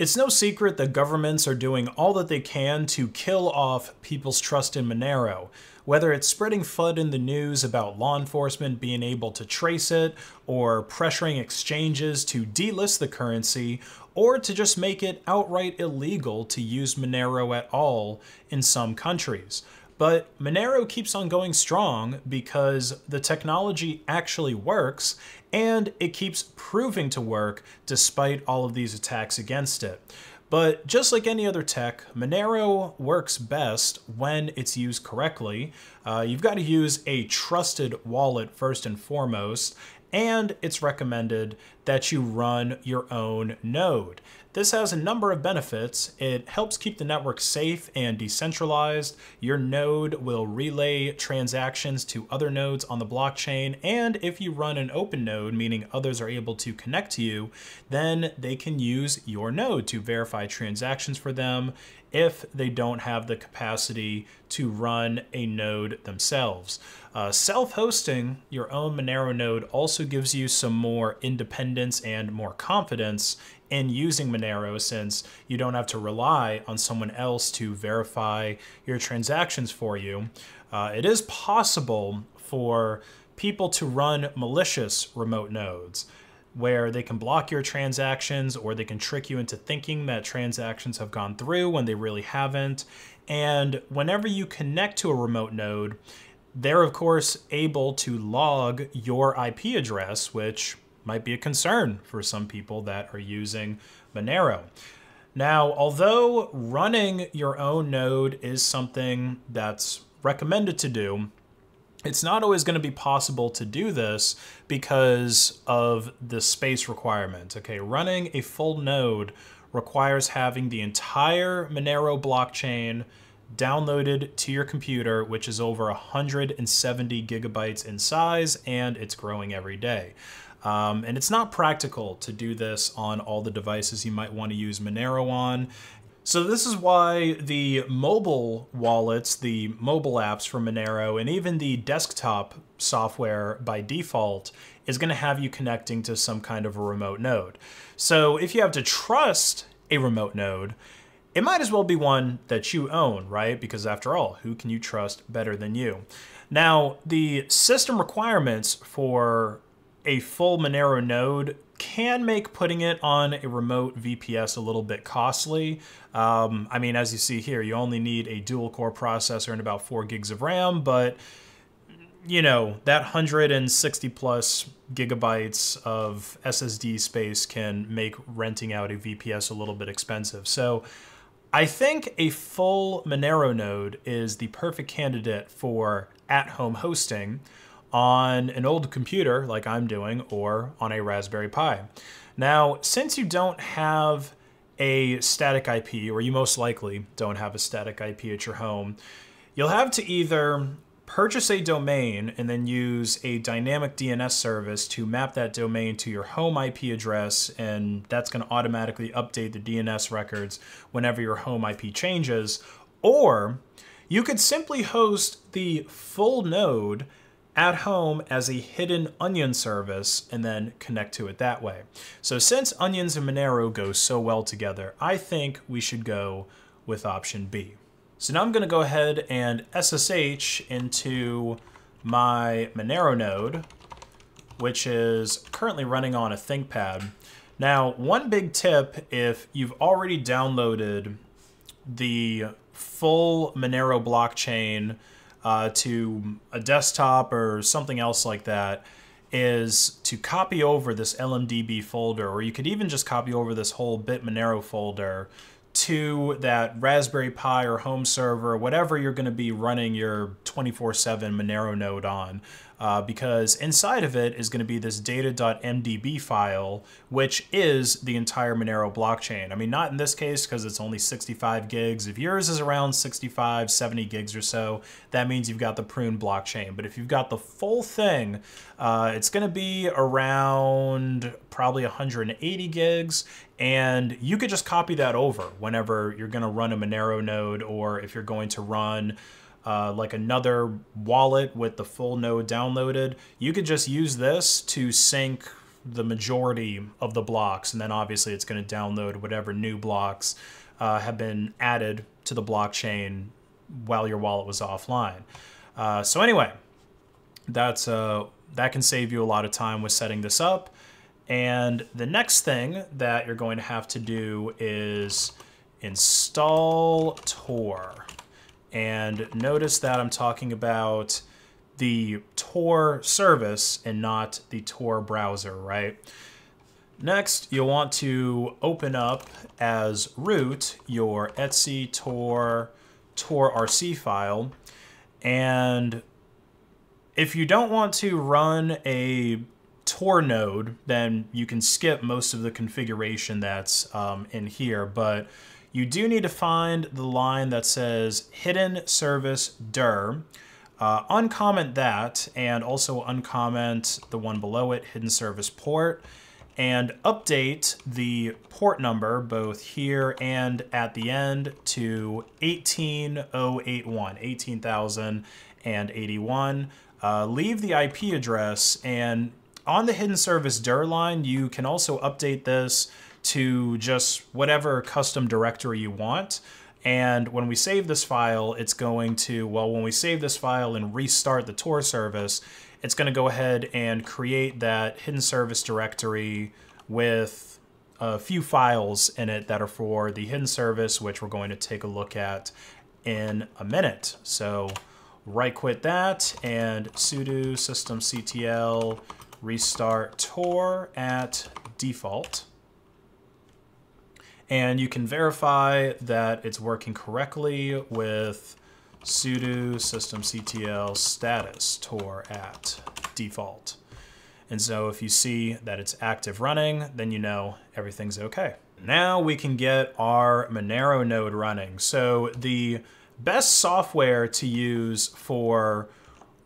It's no secret that governments are doing all that they can to kill off people's trust in Monero. Whether it's spreading FUD in the news about law enforcement being able to trace it, or pressuring exchanges to delist the currency, or to just make it outright illegal to use Monero at all in some countries. But Monero keeps on going strong because the technology actually works and it keeps proving to work despite all of these attacks against it. But just like any other tech, Monero works best when it's used correctly. Uh, you've got to use a trusted wallet first and foremost, and it's recommended that you run your own node. This has a number of benefits. It helps keep the network safe and decentralized. Your node will relay transactions to other nodes on the blockchain. And if you run an open node, meaning others are able to connect to you, then they can use your node to verify transactions for them if they don't have the capacity to run a node themselves. Uh, Self-hosting your own Monero node also gives you some more independence and more confidence in using Monero since you don't have to rely on someone else to verify your transactions for you. Uh, it is possible for people to run malicious remote nodes where they can block your transactions or they can trick you into thinking that transactions have gone through when they really haven't. And whenever you connect to a remote node, they're of course able to log your IP address, which might be a concern for some people that are using Monero. Now, although running your own node is something that's recommended to do, it's not always going to be possible to do this because of the space requirement. Okay, running a full node requires having the entire Monero blockchain downloaded to your computer, which is over 170 gigabytes in size, and it's growing every day. Um, and it's not practical to do this on all the devices you might want to use Monero on. So this is why the mobile wallets, the mobile apps for Monero, and even the desktop software by default is going to have you connecting to some kind of a remote node. So if you have to trust a remote node, it might as well be one that you own, right? Because after all, who can you trust better than you? Now, the system requirements for a full Monero node can make putting it on a remote VPS a little bit costly. Um, I mean, as you see here, you only need a dual core processor and about four gigs of RAM, but you know, that 160 plus gigabytes of SSD space can make renting out a VPS a little bit expensive. So I think a full Monero node is the perfect candidate for at-home hosting on an old computer like I'm doing or on a Raspberry Pi. Now, since you don't have a static IP, or you most likely don't have a static IP at your home, you'll have to either purchase a domain and then use a dynamic DNS service to map that domain to your home IP address, and that's going to automatically update the DNS records whenever your home IP changes. Or you could simply host the full node at home as a hidden onion service and then connect to it that way. So since onions and Monero go so well together, I think we should go with option B. So now I'm going to go ahead and SSH into my Monero node, which is currently running on a ThinkPad. Now, one big tip, if you've already downloaded the full Monero blockchain uh, to a desktop or something else like that is to copy over this LMDB folder, or you could even just copy over this whole BitMonero folder to that Raspberry Pi or home server, whatever you're going to be running your 24-7 Monero node on uh, because inside of it is going to be this data.mdb file, which is the entire Monero blockchain. I mean, not in this case because it's only 65 gigs. If yours is around 65, 70 gigs or so, that means you've got the prune blockchain. But if you've got the full thing, uh, it's going to be around probably 180 gigs, and you could just copy that over whenever you're going to run a Monero node or if you're going to run uh, like another wallet with the full node downloaded, you could just use this to sync the majority of the blocks, and then obviously it's going to download whatever new blocks uh, have been added to the blockchain while your wallet was offline. Uh, so anyway, that's uh, that can save you a lot of time with setting this up. And the next thing that you're going to have to do is install Tor. And notice that I'm talking about the Tor service and not the Tor browser, right? Next, you'll want to open up as root your etc tor torrc file. And if you don't want to run a Tor node, then you can skip most of the configuration that's um, in here. But you do need to find the line that says hidden service dir. Uh, uncomment that and also uncomment the one below it, hidden service port, and update the port number both here and at the end to 18081, 18,081. Uh, leave the IP address and on the hidden service dir line, you can also update this to just whatever custom directory you want. And when we save this file, it's going to, well, when we save this file and restart the Tor service, it's going to go ahead and create that hidden service directory with a few files in it that are for the hidden service, which we're going to take a look at in a minute. So right quit that and sudo systemctl restart Tor at default and you can verify that it's working correctly with sudo systemctl status tor at default. And so if you see that it's active running, then you know everything's okay. Now we can get our Monero node running. So the best software to use for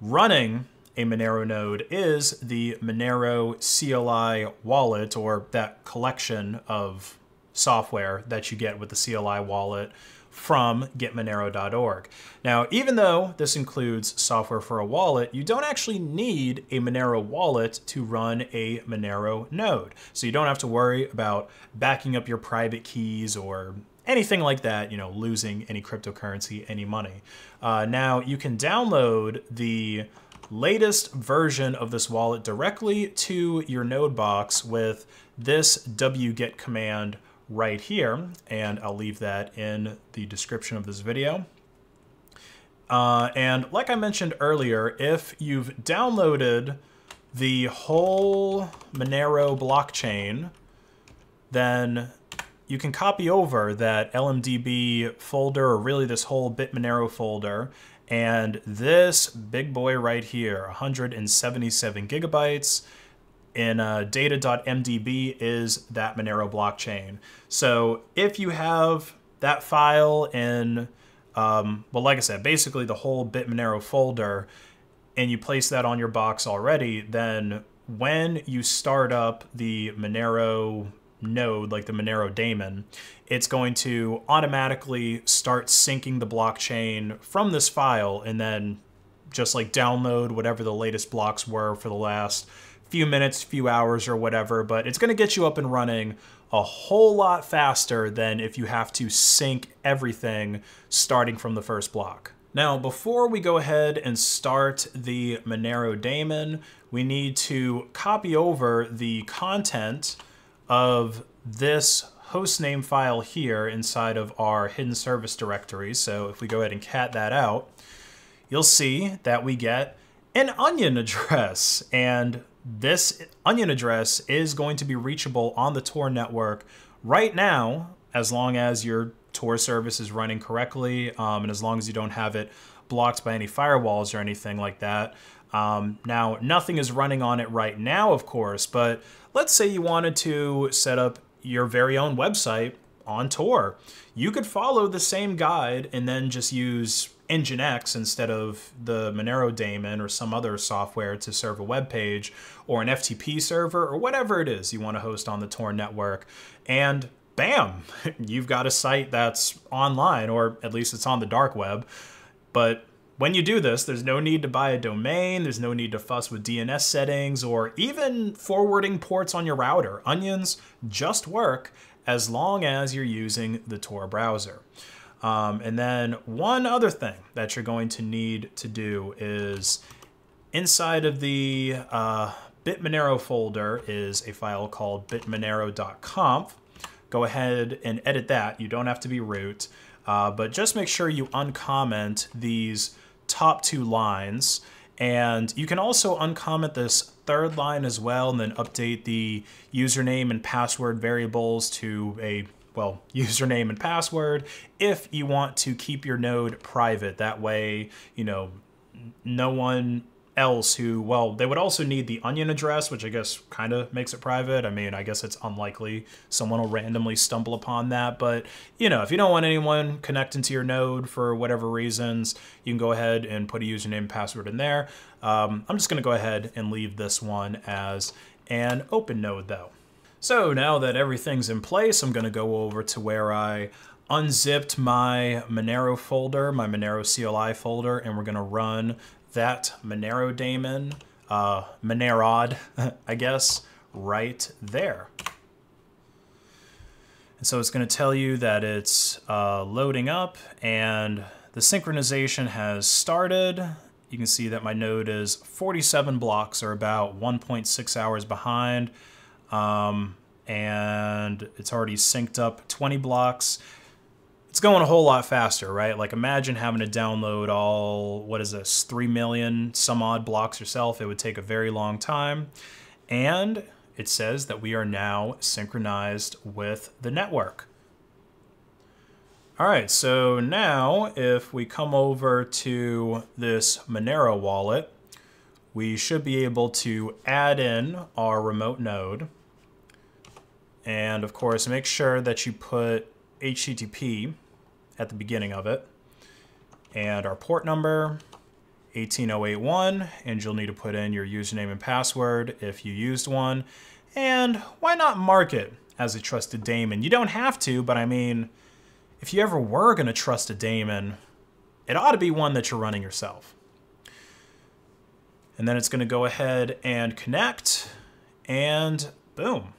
running a Monero node is the Monero CLI wallet or that collection of software that you get with the CLI wallet from getmonero.org. Now, even though this includes software for a wallet, you don't actually need a Monero wallet to run a Monero node. So you don't have to worry about backing up your private keys or anything like that, you know, losing any cryptocurrency, any money. Uh, now, you can download the latest version of this wallet directly to your node box with this wget command right here, and I'll leave that in the description of this video. Uh, and like I mentioned earlier, if you've downloaded the whole Monero blockchain, then you can copy over that LMDB folder, or really this whole BitMonero folder, and this big boy right here, 177 gigabytes, in uh, data.mdb is that Monero blockchain. So if you have that file in, um, well, like I said, basically the whole BitMonero folder, and you place that on your box already, then when you start up the Monero node, like the Monero daemon, it's going to automatically start syncing the blockchain from this file and then just like download whatever the latest blocks were for the last few minutes, few hours, or whatever, but it's going to get you up and running a whole lot faster than if you have to sync everything starting from the first block. Now, before we go ahead and start the Monero daemon, we need to copy over the content of this hostname file here inside of our hidden service directory. So if we go ahead and cat that out, you'll see that we get an onion address. And this onion address is going to be reachable on the Tor network right now, as long as your Tor service is running correctly, um, and as long as you don't have it blocked by any firewalls or anything like that. Um, now, nothing is running on it right now, of course, but let's say you wanted to set up your very own website on Tor. You could follow the same guide and then just use Nginx instead of the Monero daemon or some other software to serve a web page or an FTP server or whatever it is you want to host on the Tor network. And bam, you've got a site that's online or at least it's on the dark web. But when you do this, there's no need to buy a domain, there's no need to fuss with DNS settings or even forwarding ports on your router. Onions just work as long as you're using the Tor browser. Um, and then one other thing that you're going to need to do is inside of the uh, bitmonero folder is a file called bitmonero.conf. Go ahead and edit that. You don't have to be root, uh, but just make sure you uncomment these top two lines. And you can also uncomment this third line as well and then update the username and password variables to a well, username and password if you want to keep your node private. That way, you know, no one else who, well, they would also need the onion address, which I guess kind of makes it private. I mean, I guess it's unlikely someone will randomly stumble upon that. But, you know, if you don't want anyone connecting to your node for whatever reasons, you can go ahead and put a username and password in there. Um, I'm just going to go ahead and leave this one as an open node, though. So now that everything's in place, I'm going to go over to where I unzipped my Monero folder, my Monero CLI folder, and we're going to run that Monero daemon, uh, Monerod, I guess, right there. And so it's going to tell you that it's uh, loading up and the synchronization has started. You can see that my node is 47 blocks or about 1.6 hours behind. Um, and it's already synced up 20 blocks it's going a whole lot faster, right? Like imagine having to download all, what is this, 3 million some odd blocks yourself. It would take a very long time. And it says that we are now synchronized with the network. All right, so now if we come over to this Monero wallet, we should be able to add in our remote node. And of course, make sure that you put HTTP at the beginning of it. And our port number, 18081, and you'll need to put in your username and password if you used one. And why not mark it as a trusted daemon? You don't have to, but I mean, if you ever were going to trust a daemon, it ought to be one that you're running yourself. And then it's going to go ahead and connect, and boom.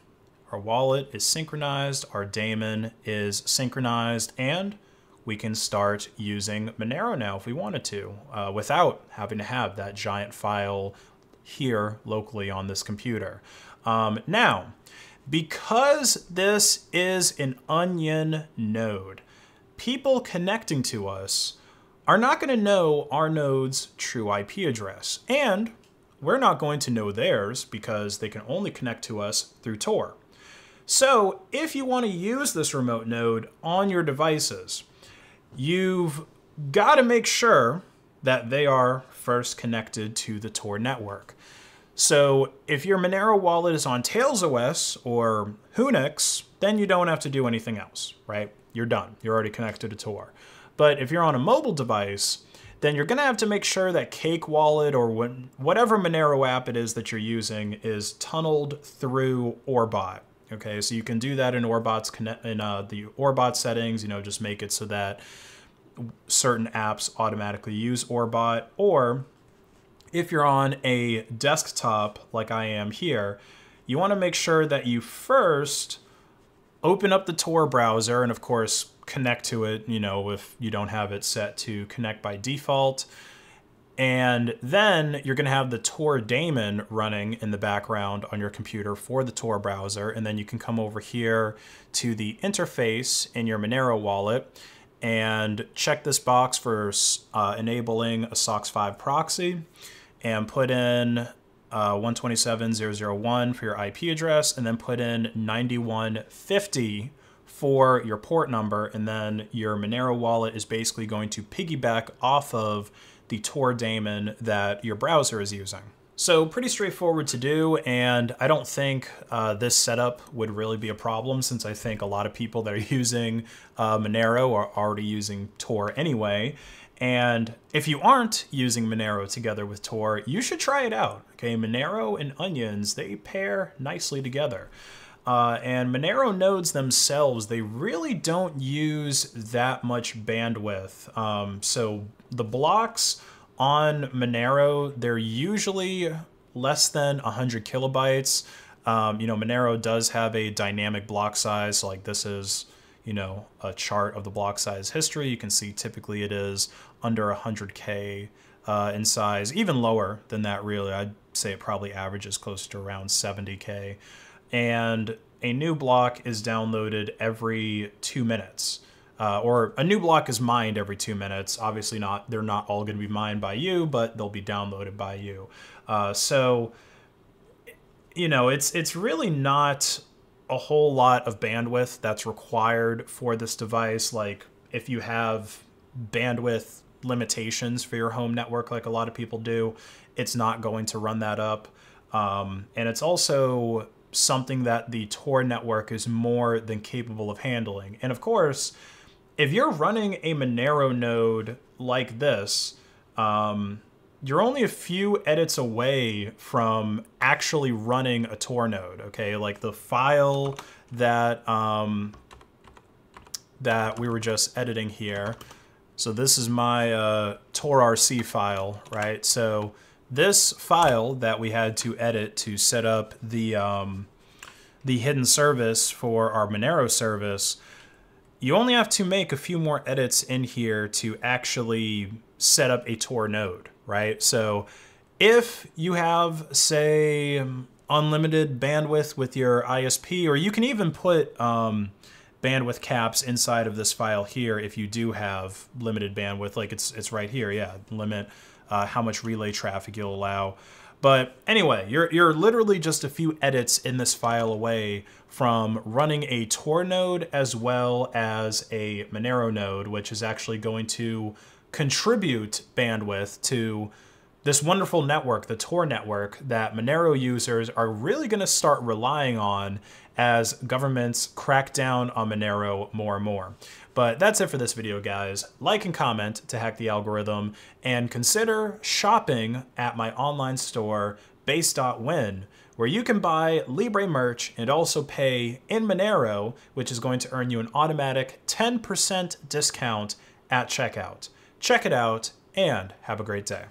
Our wallet is synchronized, our daemon is synchronized, and we can start using Monero now if we wanted to, uh, without having to have that giant file here locally on this computer. Um, now, because this is an onion node, people connecting to us are not going to know our node's true IP address. And we're not going to know theirs because they can only connect to us through Tor. So if you want to use this remote node on your devices, you've got to make sure that they are first connected to the Tor network. So if your Monero wallet is on Tails OS or Whonix, then you don't have to do anything else, right? You're done. You're already connected to Tor. But if you're on a mobile device, then you're going to have to make sure that Cake Wallet or whatever Monero app it is that you're using is tunneled through Orbot. Okay, so you can do that in Orbot's connect in uh, the Orbot settings. You know, just make it so that certain apps automatically use Orbot. Or if you're on a desktop like I am here, you want to make sure that you first open up the Tor browser and of course connect to it. You know, if you don't have it set to connect by default. And then you're going to have the Tor daemon running in the background on your computer for the Tor browser. And then you can come over here to the interface in your Monero wallet and check this box for uh, enabling a SOCKS 5 proxy and put in uh, 127.0.0.1 for your IP address and then put in 9150 for your port number. And then your Monero wallet is basically going to piggyback off of the Tor daemon that your browser is using. So pretty straightforward to do, and I don't think uh, this setup would really be a problem since I think a lot of people that are using uh, Monero are already using Tor anyway. And if you aren't using Monero together with Tor, you should try it out. Okay, Monero and Onions, they pair nicely together. Uh, and Monero nodes themselves, they really don't use that much bandwidth. Um, so the blocks on Monero, they're usually less than 100 kilobytes. Um, you know, Monero does have a dynamic block size. So like this is, you know, a chart of the block size history. You can see typically it is under 100K uh, in size, even lower than that really. I'd say it probably averages close to around 70K and a new block is downloaded every two minutes. Uh, or a new block is mined every two minutes. Obviously, not they're not all to be mined by you, but they'll be downloaded by you. Uh, so, you know, it's it's really not a whole lot of bandwidth that's required for this device. Like if you have bandwidth limitations for your home network, like a lot of people do, it's not going to run that up. Um, and it's also something that the Tor network is more than capable of handling. And of course, if you're running a Monero node like this, um, you're only a few edits away from actually running a Tor node. Okay, like the file that um, that we were just editing here. So this is my uh, TorRC file, right? So this file that we had to edit to set up the um, the hidden service for our Monero service, you only have to make a few more edits in here to actually set up a Tor node, right? So if you have, say, unlimited bandwidth with your ISP, or you can even put um, bandwidth caps inside of this file here if you do have limited bandwidth, like it's, it's right here, yeah, limit uh, how much relay traffic you'll allow. But anyway, you're, you're literally just a few edits in this file away from running a Tor node as well as a Monero node, which is actually going to contribute bandwidth to this wonderful network, the Tor network, that Monero users are really going to start relying on as governments crack down on Monero more and more. But that's it for this video, guys. Like and comment to hack the algorithm, and consider shopping at my online store, based.win, where you can buy Libre merch and also pay in Monero, which is going to earn you an automatic 10% discount at checkout. Check it out, and have a great day.